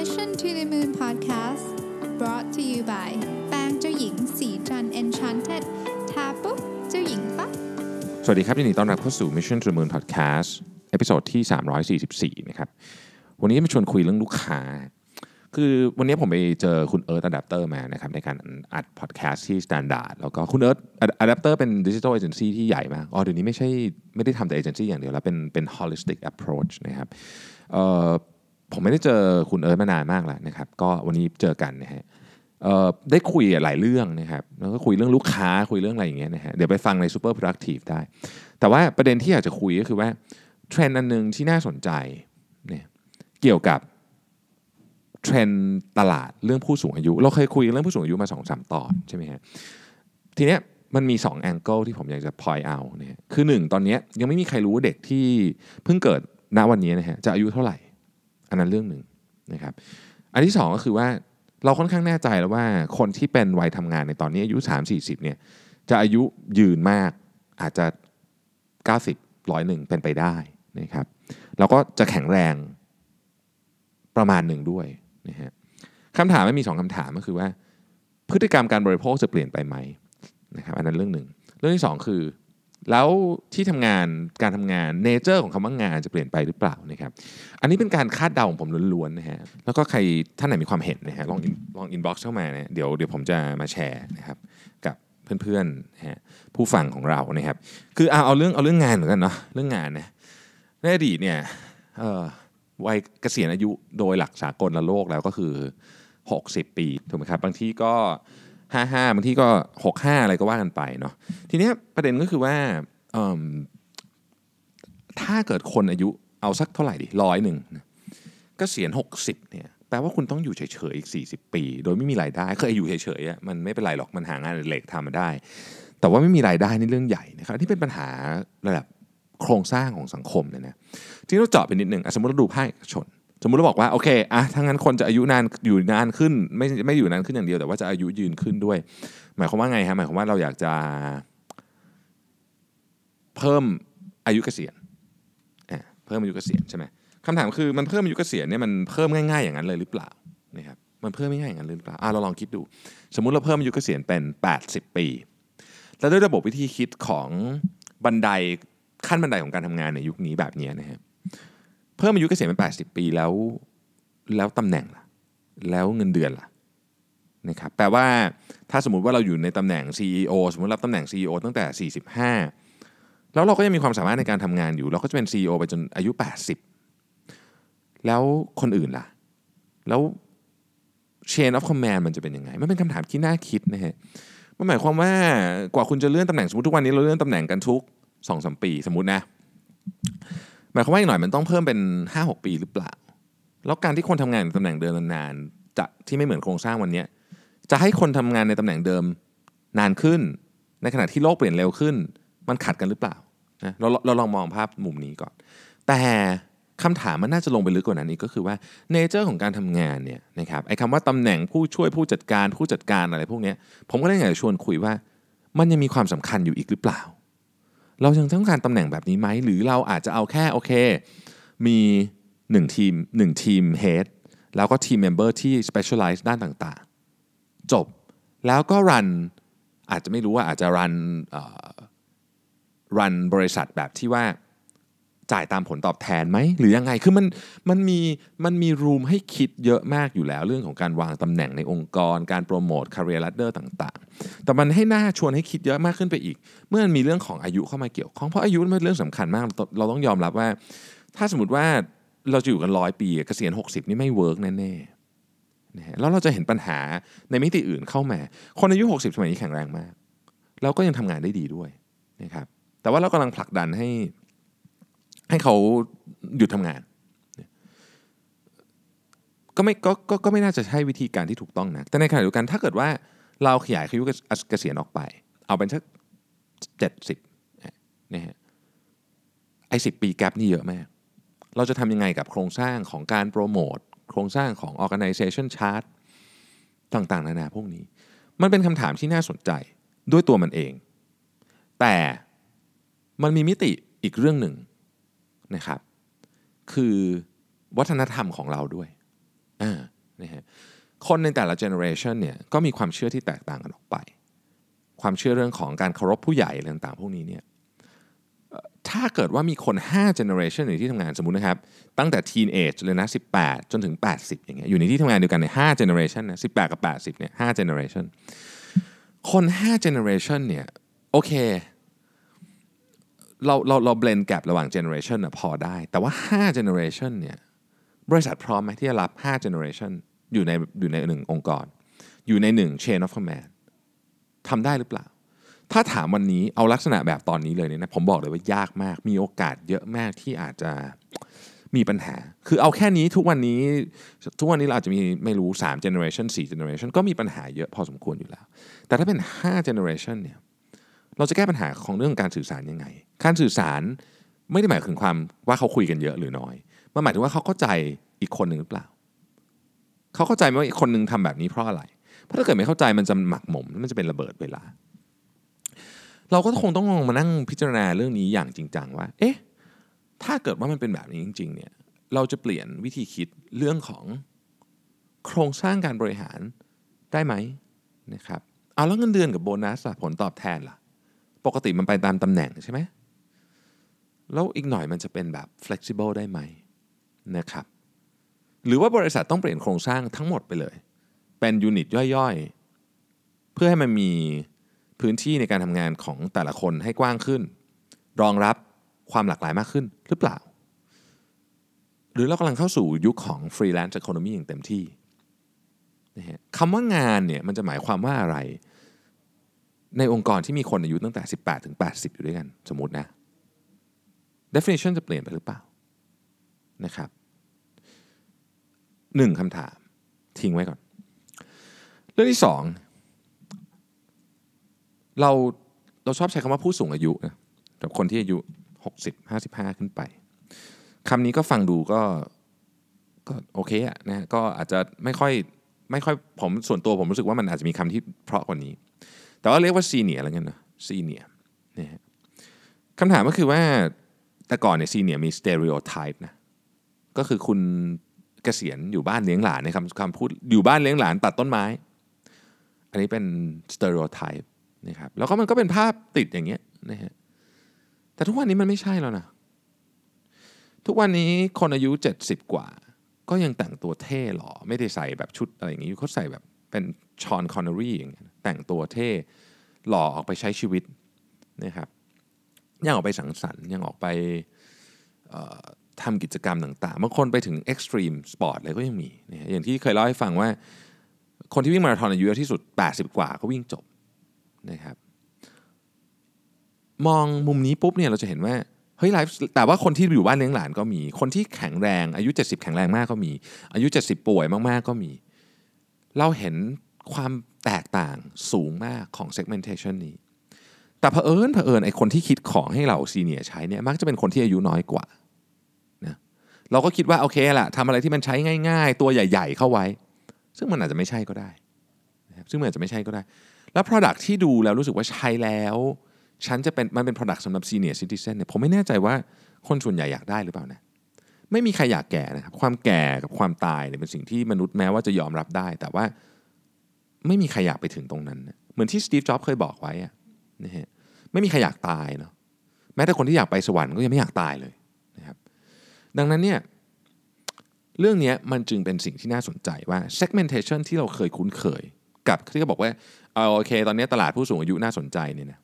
Mission to the Moon Podcast brought to you by แป้งเจ้าหญิงศรีจันทร์ Enchanted ทาปุ๊บเจ้าหญิงปั๊บสวัสดีครับยินดีต้อนรับเข้าสู่ Mission to the Moon Podcast episode ที่ 344 นะครับ วันนี้มาชวนคุยเรื่องลูกค้า คือวันนี้ผมไปเจอคุณเอิร์ธอะแดปเตอร์มานะครับในการอัดพอดแคสต์ที่ Standard แล้วก็คุณเอิร์ธอะแดปเตอร์เป็น digital agency ที่ใหญ่มาก อ๋อเดี๋ยวนี้ไม่ใช่ไม่ได้ทำแต่เอเจนซี่อย่างเดียวแล้วเป็นเป็น holistic approach นะครับเอ่อ ผมไม่ได้เจอคุณเอิร์ธมานานมากแล้วนะครับ ก็วันนี้เจอกันนะฮะได้คุยหลายเรื่องนะครับแล้วก็คุยเรื่องลูกค้าคุยเรื่องอะไรอย่างเงี้ยนะฮะเดี๋ยวไปฟังใน Super Productive ได้ แต่ว่าประเด็นที่อยากจะคุยก็คือว่าเทรนด์อันหนึงที่น่าสนใจเนี่ยเกี่ยวกับเทรนด์ตลาดเรื่องผู้สูงอายุ เราเคยคุยเรื่องผู้สูงอายุมา2อสตอนใช่ไหมฮะทีเนี้ยมันมี2 angle ที่ผมอยากจะ point out เนี่ยคือ 1 ตอนเนี้ยยังไม่มีใครรู้ว่าเด็กที่เพิ่งเกิดณวันนี้นะฮะจะอายุเท่าไหร่ อันนั้นเรื่องหนึ่งนะครับ อันที่สองก็คือว่าเราค่อนข้างแน่ใจแล้วว่าคนที่เป็นวัยทำงานในตอนนี้อายุ 3 4 0เนี่ยจะอายุยืนมากอาจจะ 90ร้อยหนึ่งเป็นไปได้นะครับแล้วก็จะแข็งแรงประมาณหนึ่งด้วยนะฮะคำถามไม่มีสองคำถามก็คือว่า พฤติกรรมการบริโภคจะเปลี่ยนไปไหมนะครับอันนั้นเรื่องหนึ่ง เรื่องที่สองคือ แล้วที่ทำงานการทำงาน nature ของคำว่างานจะเปลี่ยนไปหรือเปล่านะครับ อันนี้เป็นการคาดเดาของผมล้วนๆนะฮะแล้วก็ใครท่านไหนมีความเห็นนะฮะลองลอง inbox เข้ามาเนี่ยเดี๋ยวเดี๋ยวผมจะมาแชร์นะครับกับเพื่อนๆนะฮะผู้ฟังของเรานะครับ คือเอาเอาเรื่องเอาเรื่องงานเหมือนกันเนาะเรื่องงานนะในอดีตเนี่ยวัยเกษียณอายุโดยหลักสากลระโลกแล้วก็คือ 60 ปีถูกไหมครับบางที่ก็ 55บางที่ก็ 65 อะไรก็ว่ากันไปเนาะทีเนี้ยประเด็นก็คือว่าถ้าเกิดคนอายุเอาสักเท่าไหร่ดิร้อยหนึ่งก็เสียณ60เนี่ยแปลว่าคุณต้องอยู่เฉยๆอีก 40 ปี โดยไม่มีรายได้เคยอยู่เฉยๆอะมันไม่เป็นไรหรอกมันหางานเล็กทำมาได้ แต่ว่าไม่มีรายได้นี่เรื่องใหญ่นะครับที่เป็นปัญหาระดับโครงสร้างของสังคมเนี่ยนะที่เราเจาะไปนิดนึงอะสมมติเราดูภาคเอกชน สมมุติเราบอกว่าโอเคอะถ้างั้นคนจะอายุนานอยู่นานขึ้น ไม่ไม่อยู่นานขึ้นอย่างเดียวแต่ว่าจะอายุยืนขึ้นด้วย หมายความว่าไงฮะหมายความว่าเราอยากจะ เพิ่มอายุเกษียณอะเพิ่มอายุเกษียณใช่ไหมคำถามคือมันเพิ่มอายุเกษียณเนี่ยมันเพิ่มง่ายๆอย่างนั้นเลยหรือเปล่านะครับมันเพิ่มง่ายๆอย่างนั้นเลยหรือเปล่าอะเราลองคิดดู สมมุติเราเพิ่มอายุเกษียณเป็น 80 ปีแล้วด้วยระบบวิธีคิดของบันไดขั้นบันไดของการทำงานในยุคนี้แบบนี้นะฮะ เพิ่มอายุเกษียณเป็น 80 ปีแล้ว แล้วตำแหน่งล่ะ แล้วเงินเดือนล่ะนะครับแปลว่าถ้าสมมุติว่าเราอยู่ในตำแหน่ง CEO สมมติรับตำแหน่ง CEO ตั้งแต่ 45 แล้วเราก็ยังมีความสามารถในการทำงานอยู่ เราก็จะเป็น CEO ไปจนอายุ 80 แล้วคนอื่นล่ะ แล้ว chain of command มันจะเป็นยังไง มันเป็นคำถามที่น่าคิดนะฮะมันหมายความว่ากว่าคุณจะเลื่อนตำแหน่งสมมติทุกวันนี้เราเลื่อนตำแหน่งกันทุก2อสปีสมมตินะ หมายความว่าอีกหน่อยมันต้องเพิ่มเป็น 5-6 ปีหรือเปล่า แล้วการที่คนทำงานในตำแหน่งเดิมนานๆจะที่ไม่เหมือนโครงสร้างวันนี้จะให้คนทำงานในตำแหน่งเดิมนานขึ้น ในขณะที่โลกเปลี่ยนเร็วขึ้น มันขัดกันหรือเปล่านะเราเราลองมองภาพมุมนี้ก่อน แต่คำถามมันน่าจะลงไปลึกกว่านั้นอีกก็คือว่า nature ของการทำงานเนี่ยนะครับไอ้คำว่าตำแหน่งผู้ช่วยผู้จัดการผู้จัดการอะไรพวกนี้ผมก็เลยอยากจะชวนคุยว่า มันยังมีความสำคัญอยู่อีกหรือเปล่า เรายังต้องการตำแหน่งแบบนี้ไหม หรือเราอาจจะเอาแค่โอเค มี1ทีม1 team head แล้วก็ team member ที่ specialize ด้านต่างๆ จบแล้วก็ run อาจจะไม่รู้ว่าอาจจะ run run บริษัทแบบที่ว่า จ่ายตามผลตอบแทนไหมหรือยังไงคือมันมันมีมันมี room ให้คิดเยอะมากอยู่แล้ว เรื่องของการวางตำแหน่งในองค์กร การ promote career ladder ต่างๆ แต่มันให้น่าชวนให้คิดเยอะมากขึ้นไปอีก เมื่อมันมีเรื่องของอายุเข้ามาเกี่ยวข้องเพราะอายุมันเป็นเรื่องสำคัญมาก เราต้องยอมรับว่า ถ้าสมมติว่าเราจะอยู่กันร้อยปีเกษียณ60 นี่ไม่เวิร์กแน่ๆนะแล้วเราจะเห็นปัญหาในมิติอื่นเข้ามา คนอายุ 60 สมัยนี้แข็งแรงมากแล้วก็ยังทำงานได้ดีด้วยนะครับแต่ว่าเรากำลังผลักดันให้ ให้เขาหยุดทำงาน ก็ไม่ก็ก็ก็ไม่น่าจะใช่วิธีการที่ถูกต้องนะแต่ในขณะเดียวกันถ้าเกิดว่าเราขยายอายุเกษียณออกไป เอาเป็นสักเจ็ดสิบนะฮะไอ้สิปีแกลนี่เยอะมาก เราจะทำยังไงกับโครงสร้างของการโปรโมทโครงสร้างของ organization chart ต่างๆ นานาพวกนี้ มันเป็นคำถามที่น่าสนใจด้วยตัวมันเอง แต่มันมีมิติอีกเรื่องหนึ่ง นะครับ คือวัฒนธรรมของเราด้วยอ่านะฮะคนในแต่ละเจเนอเรชันเนี่ยก็มีความเชื่อที่แตกต่างกันออกไป ความเชื่อเรื่องของการเคารพผู้ใหญ่อะไรต่างๆพวกนี้เนี่ยถ้าเกิดว่ามีคน5 generation ในที่ทำงานสมมุตินะครับ ตั้งแต่ teenage เลยนะ 18 จนถึง 80 อย่างเงี้ยอยู่ในที่ทำงานเดียวกันใน5 generation นะ 18 กับ 80 เนี่ย5 generation คน5 generation เนี่ยโอเค เราเราเราเบลนแกลระหว่าง generation นะพอได้ แต่ว่า5 generation เนี่ยบริษัทพร้อมไหมที่จะรับ5 generation อยู่ในอยู่ในหนึ่งองค์กร อยู่ในหนึ่ง chain of command ทำได้หรือเปล่า ถ้าถามวันนี้เอาลักษณะแบบตอนนี้เลยเนี่ยนะผมบอกเลยว่ายากมาก มีโอกาสเยอะมากที่อาจจะมีปัญหา คือเอาแค่นี้ทุกวันนี้ ทุกวันนี้เราอาจจะมีไม่รู้3 generation 4 generation ก็มีปัญหาเยอะพอสมควรอยู่แล้ว แต่ถ้าเป็น 5 generation เนี่ยเราจะแก้ปัญหาของเรื่องการสื่อสารยังไง การสื่อสารไม่ได้หมายถึงความว่าเขาคุยกันเยอะหรือน้อย มันหมายถึงว่าเขาเข้าใจอีกคนหนึ่งหรือเปล่า เขาเข้าใจไหมว่าอีกคนหนึ่งทำแบบนี้เพราะอะไร เพราะถ้าเกิดไม่เข้าใจมันจะหมักหมมมันจะเป็นระเบิดเวลา เราก็คงต้องลองมานั่งพิจารณาเรื่องนี้อย่างจริงจังว่า เอ๊ะ ถ้าเกิดว่ามันเป็นแบบนี้จริง ๆ เนี่ย เราจะเปลี่ยนวิธีคิดเรื่องของโครงสร้างการบริหารได้ไหมนะครับ เอาแล้วเงินเดือนกับโบนัสผลตอบแทนล่ะ ปกติมันไปตามตำแหน่งใช่ไหม แล้วอีกหน่อยมันจะเป็นแบบ flexible ได้ไหมนะครับหรือว่าบริษัทต้องเปลี่ยนโครงสร้างทั้งหมดไปเลย เป็นยูนิตย่อยๆ เพื่อให้มันมีพื้นที่ในการทำงานของแต่ละคนให้กว้างขึ้น รองรับความหลากหลายมากขึ้นหรือเปล่า หรือเรากำลังเข้าสู่ยุคของ freelance economy อย่างเต็มที่นะฮะคำว่างานเนี่ยมันจะหมายความว่าอะไร ในองค์กรที่มีคนอายุตั้งแต่ 18 ถึง 80 อยู่ด้วยกัน สมมตินะ definition จะเปลี่ยนไปหรือเปล่านะครับหนึ่งคำถามทิ้งไว้ก่อน เรื่องที่สองเราเราชอบใช้คำว่าผู้สูงอายุนะกับคนที่อายุ 60 55 ขึ้นไปคำนี้ก็ฟังดูก็ก็โอเคอะนะก็อาจจะไม่ค่อยไม่ค่อยผมส่วนตัวผมรู้สึกว่ามันอาจจะมีคำที่เพราะกว่านี้ แต่ว่าเรียกว่า senior อะไรเงี้ยนะ senior นะฮะคำถามก็คือว่า แต่ก่อนเนี่ย senior มี stereotype นะก็คือคุณเกษียณอยู่บ้านเลี้ยงหลานในคำคำพูดอยู่บ้านเลี้ยงหลานตัดต้นไม้ อันนี้เป็น stereotype นะครับแล้วก็มันก็เป็นภาพติดอย่างเงี้ยนะฮะแต่ทุกวันนี้มันไม่ใช่แล้วนะทุกวันนี้คนอายุ 70 กว่า ก็ยังแต่งตัวเท่หล่อไม่ได้ใส่แบบชุดอะไรอย่างนี้เขาใส่แบบเป็นฌอนคอนเนอรี่อย่างเงี้ยแต่งตัวเท่หล่อออกไปใช้ชีวิตนะครับ ยังออกไปสังสรรค์ยังออกไปทำกิจกรรมต่างๆบางคนไปถึง extreme sport เลยก็ยังมีนะอย่างที่เคยเล่าให้ฟังว่า คนที่วิ่งมาราธอนอายุเยอะที่สุด 80 กว่าก็วิ่งจบนะครับมองมุมนี้ปุ๊บเนี่ยเราจะเห็นว่าเฮ้ยไลฟ์แต่ว่าคนที่อยู่บ้านเลี้ยงหลานก็มี คนที่แข็งแรงอายุ 70 แข็งแรงมากก็มี อายุ 70 ป่วยมากๆก็มี เราเห็นความแตกต่างสูงมากของ segmentation นี้ แต่เผอิญเผอิญไอ้คนที่คิดของให้เราซีเนียใช้เนี่ยมักจะเป็นคนที่อายุน้อยกว่านะเราก็คิดว่าโอเคแหละทำอะไรที่มันใช้ง่าย ๆ ตัวใหญ่ ๆ เข้าไว้ ซึ่งมันอาจจะไม่ใช่ก็ได้นะครับซึ่งมันอาจจะไม่ใช่ก็ได้ แล้ว Product ที่ดูแล้วรู้สึกว่าใช้แล้ว ฉันจะเป็นมันเป็น Product สำหรับ Senior Citizen เนี่ยผมไม่แน่ใจว่าคนส่วนใหญ่อยากได้หรือเปล่านะไม่มีใครอยากแก่นะครับความแก่กับความตายเนี่ยเป็นสิ่งที่มนุษย์แม้ว่าจะยอมรับได้ แต่ว่าไม่มีใครอยากไปถึงตรงนั้นนะเหมือนที่สตีฟจ็อบเคยบอกไว้อะนะฮะ ไม่มีใครอยากตายเนาะแม้แต่คนที่อยากไปสวรรค์ก็ยังไม่อยากตายเลยนะครับดังนั้นเนี่ยเรื่องนี้มันจึงเป็นสิ่งที่น่าสนใจว่า segmentation ที่เราเคยคุ้นเคย กับที่เขาบอกว่าเอาโอเค ตอนนี้ตลาดผู้สูงอายุน่าสนใจเนี่ยนะ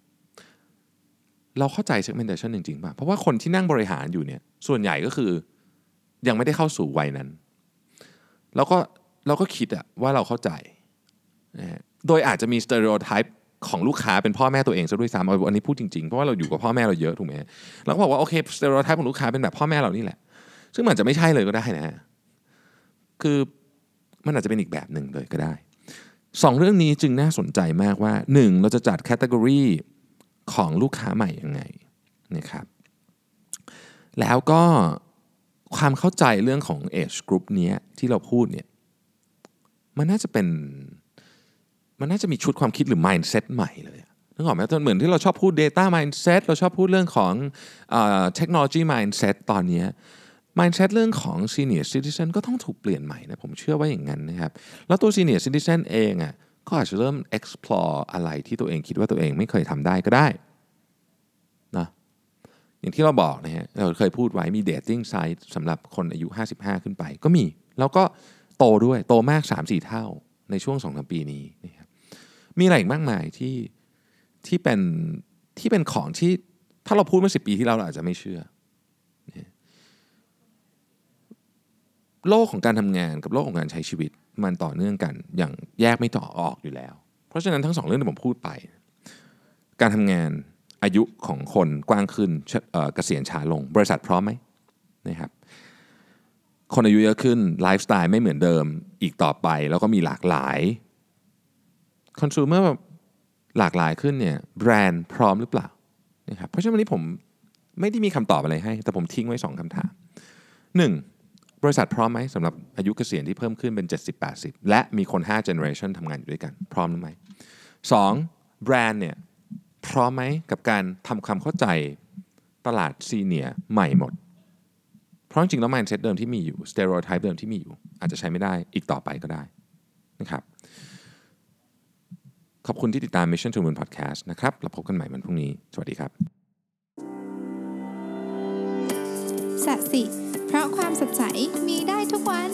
เราเข้าใจ segmentation จริงๆป่ะเพราะว่าคนที่นั่งบริหารอยู่เนี่ยส่วนใหญ่ก็คือยังไม่ได้เข้าสู่วัยนั้น แล้วก็เราก็คิดอะว่าเราเข้าใจนะโดยอาจจะมี stereotype ของลูกค้าเป็นพ่อแม่ตัวเองซะด้วยซ้ำเอาอันนี้พูดจริงๆ เพราะว่าเราอยู่กับพ่อแม่เราเยอะถูกไหมเราก็บอกว่าโอเค stereotype ของลูกค้าเป็นแบบพ่อแม่เรานี่แหละ ซึ่งมันอาจจะไม่ใช่เลยก็ได้นะฮะคือมันอาจจะเป็นอีกแบบหนึ่งเลยก็ได้สองเรื่องนี้จึงน่าสนใจมากว่า 1. เราจะจัดแคตตากรีของลูกค้าใหม่ยังไงนะครับ แล้วก็ความเข้าใจเรื่องของ age group เนี้ยที่เราพูดเนี่ย มันน่าจะเป็น มันน่าจะมีชุดความคิดหรือ mindset ใหม่เลยนึกออกไหมเหมือนที่เราชอบพูด data mindset เราชอบพูดเรื่องของเทคโนโลยี mindset ตอนนี้ mindset เรื่องของ senior citizen ก็ต้องถูกเปลี่ยนใหม่นะ ผมเชื่อว่าอย่างนั้นนะครับ แล้วตัว senior citizen เองอะก็อาจจะเริ่ม explore อะไรที่ตัวเองคิดว่าตัวเองไม่เคยทำได้ก็ได้นะอย่างที่เราบอกนะฮะเราเคยพูดไว้มี dating site สำหรับคนอายุ 55 ขึ้นไป ก็มี แล้วก็โตด้วยโตมาก 3-4 เท่าในช่วง 2-3 ปีนี้นะครับ มีอะไรอีกมากมายที่ที่เป็นที่เป็นของที่ถ้าเราพูดเมื่อสิปีที่แล้วเราอาจจะไม่เชื่อ โลกของการทำงานกับโลกของการใช้ชีวิตมันต่อเนื่องกัน อย่างแยกไม่ต่อออกอยู่แล้ว เพราะฉะนั้นทั้งสองเรื่องที่ผมพูดไป การทำงานอายุของคนกว้างขึ้นเเกษียณช้าลง บริษัทพร้อมไหมนะครับคนอายุเยอะขึ้นไลฟ์สไตล์ไม่เหมือนเดิมอีกต่อไป แล้วก็มีหลากหลาย คอน sumer หลากหลายขึ้นเนี่ยแบรนด์พร้อมหรือเปล่านะครับเพราะฉะนั้นวันนี้ผมไม่ได้มีคำตอบอะไรให้ แต่ผมทิ้งไว้ 2คำถาม 1. บริษัทพร้อมไหมสำหรับอายุเกษียณที่เพิ่มขึ้นเป็น 70-80 และมีคน 5 generation ทำงานอยู่ด้วยกัน พร้อมหรือไม่ 2. แบรนด์เนี่ยพร้อมไหมกับการทำความเข้าใจตลาดซีเนียใหม่หมด เพราะจริงๆแล้ว mindset เดิมที่มีอยู่ stereotype เดิมที่มีอยู่ อาจจะใช้ไม่ได้อีกต่อไปก็ได้นะครับ ขอบคุณที่ติดตาม Mission to Moon Podcast นะครับเราพบกันใหม่วันพรุ่งนี้ สวัสดีครับสัสิ เพราะความสดใสมีได้ทุกวัน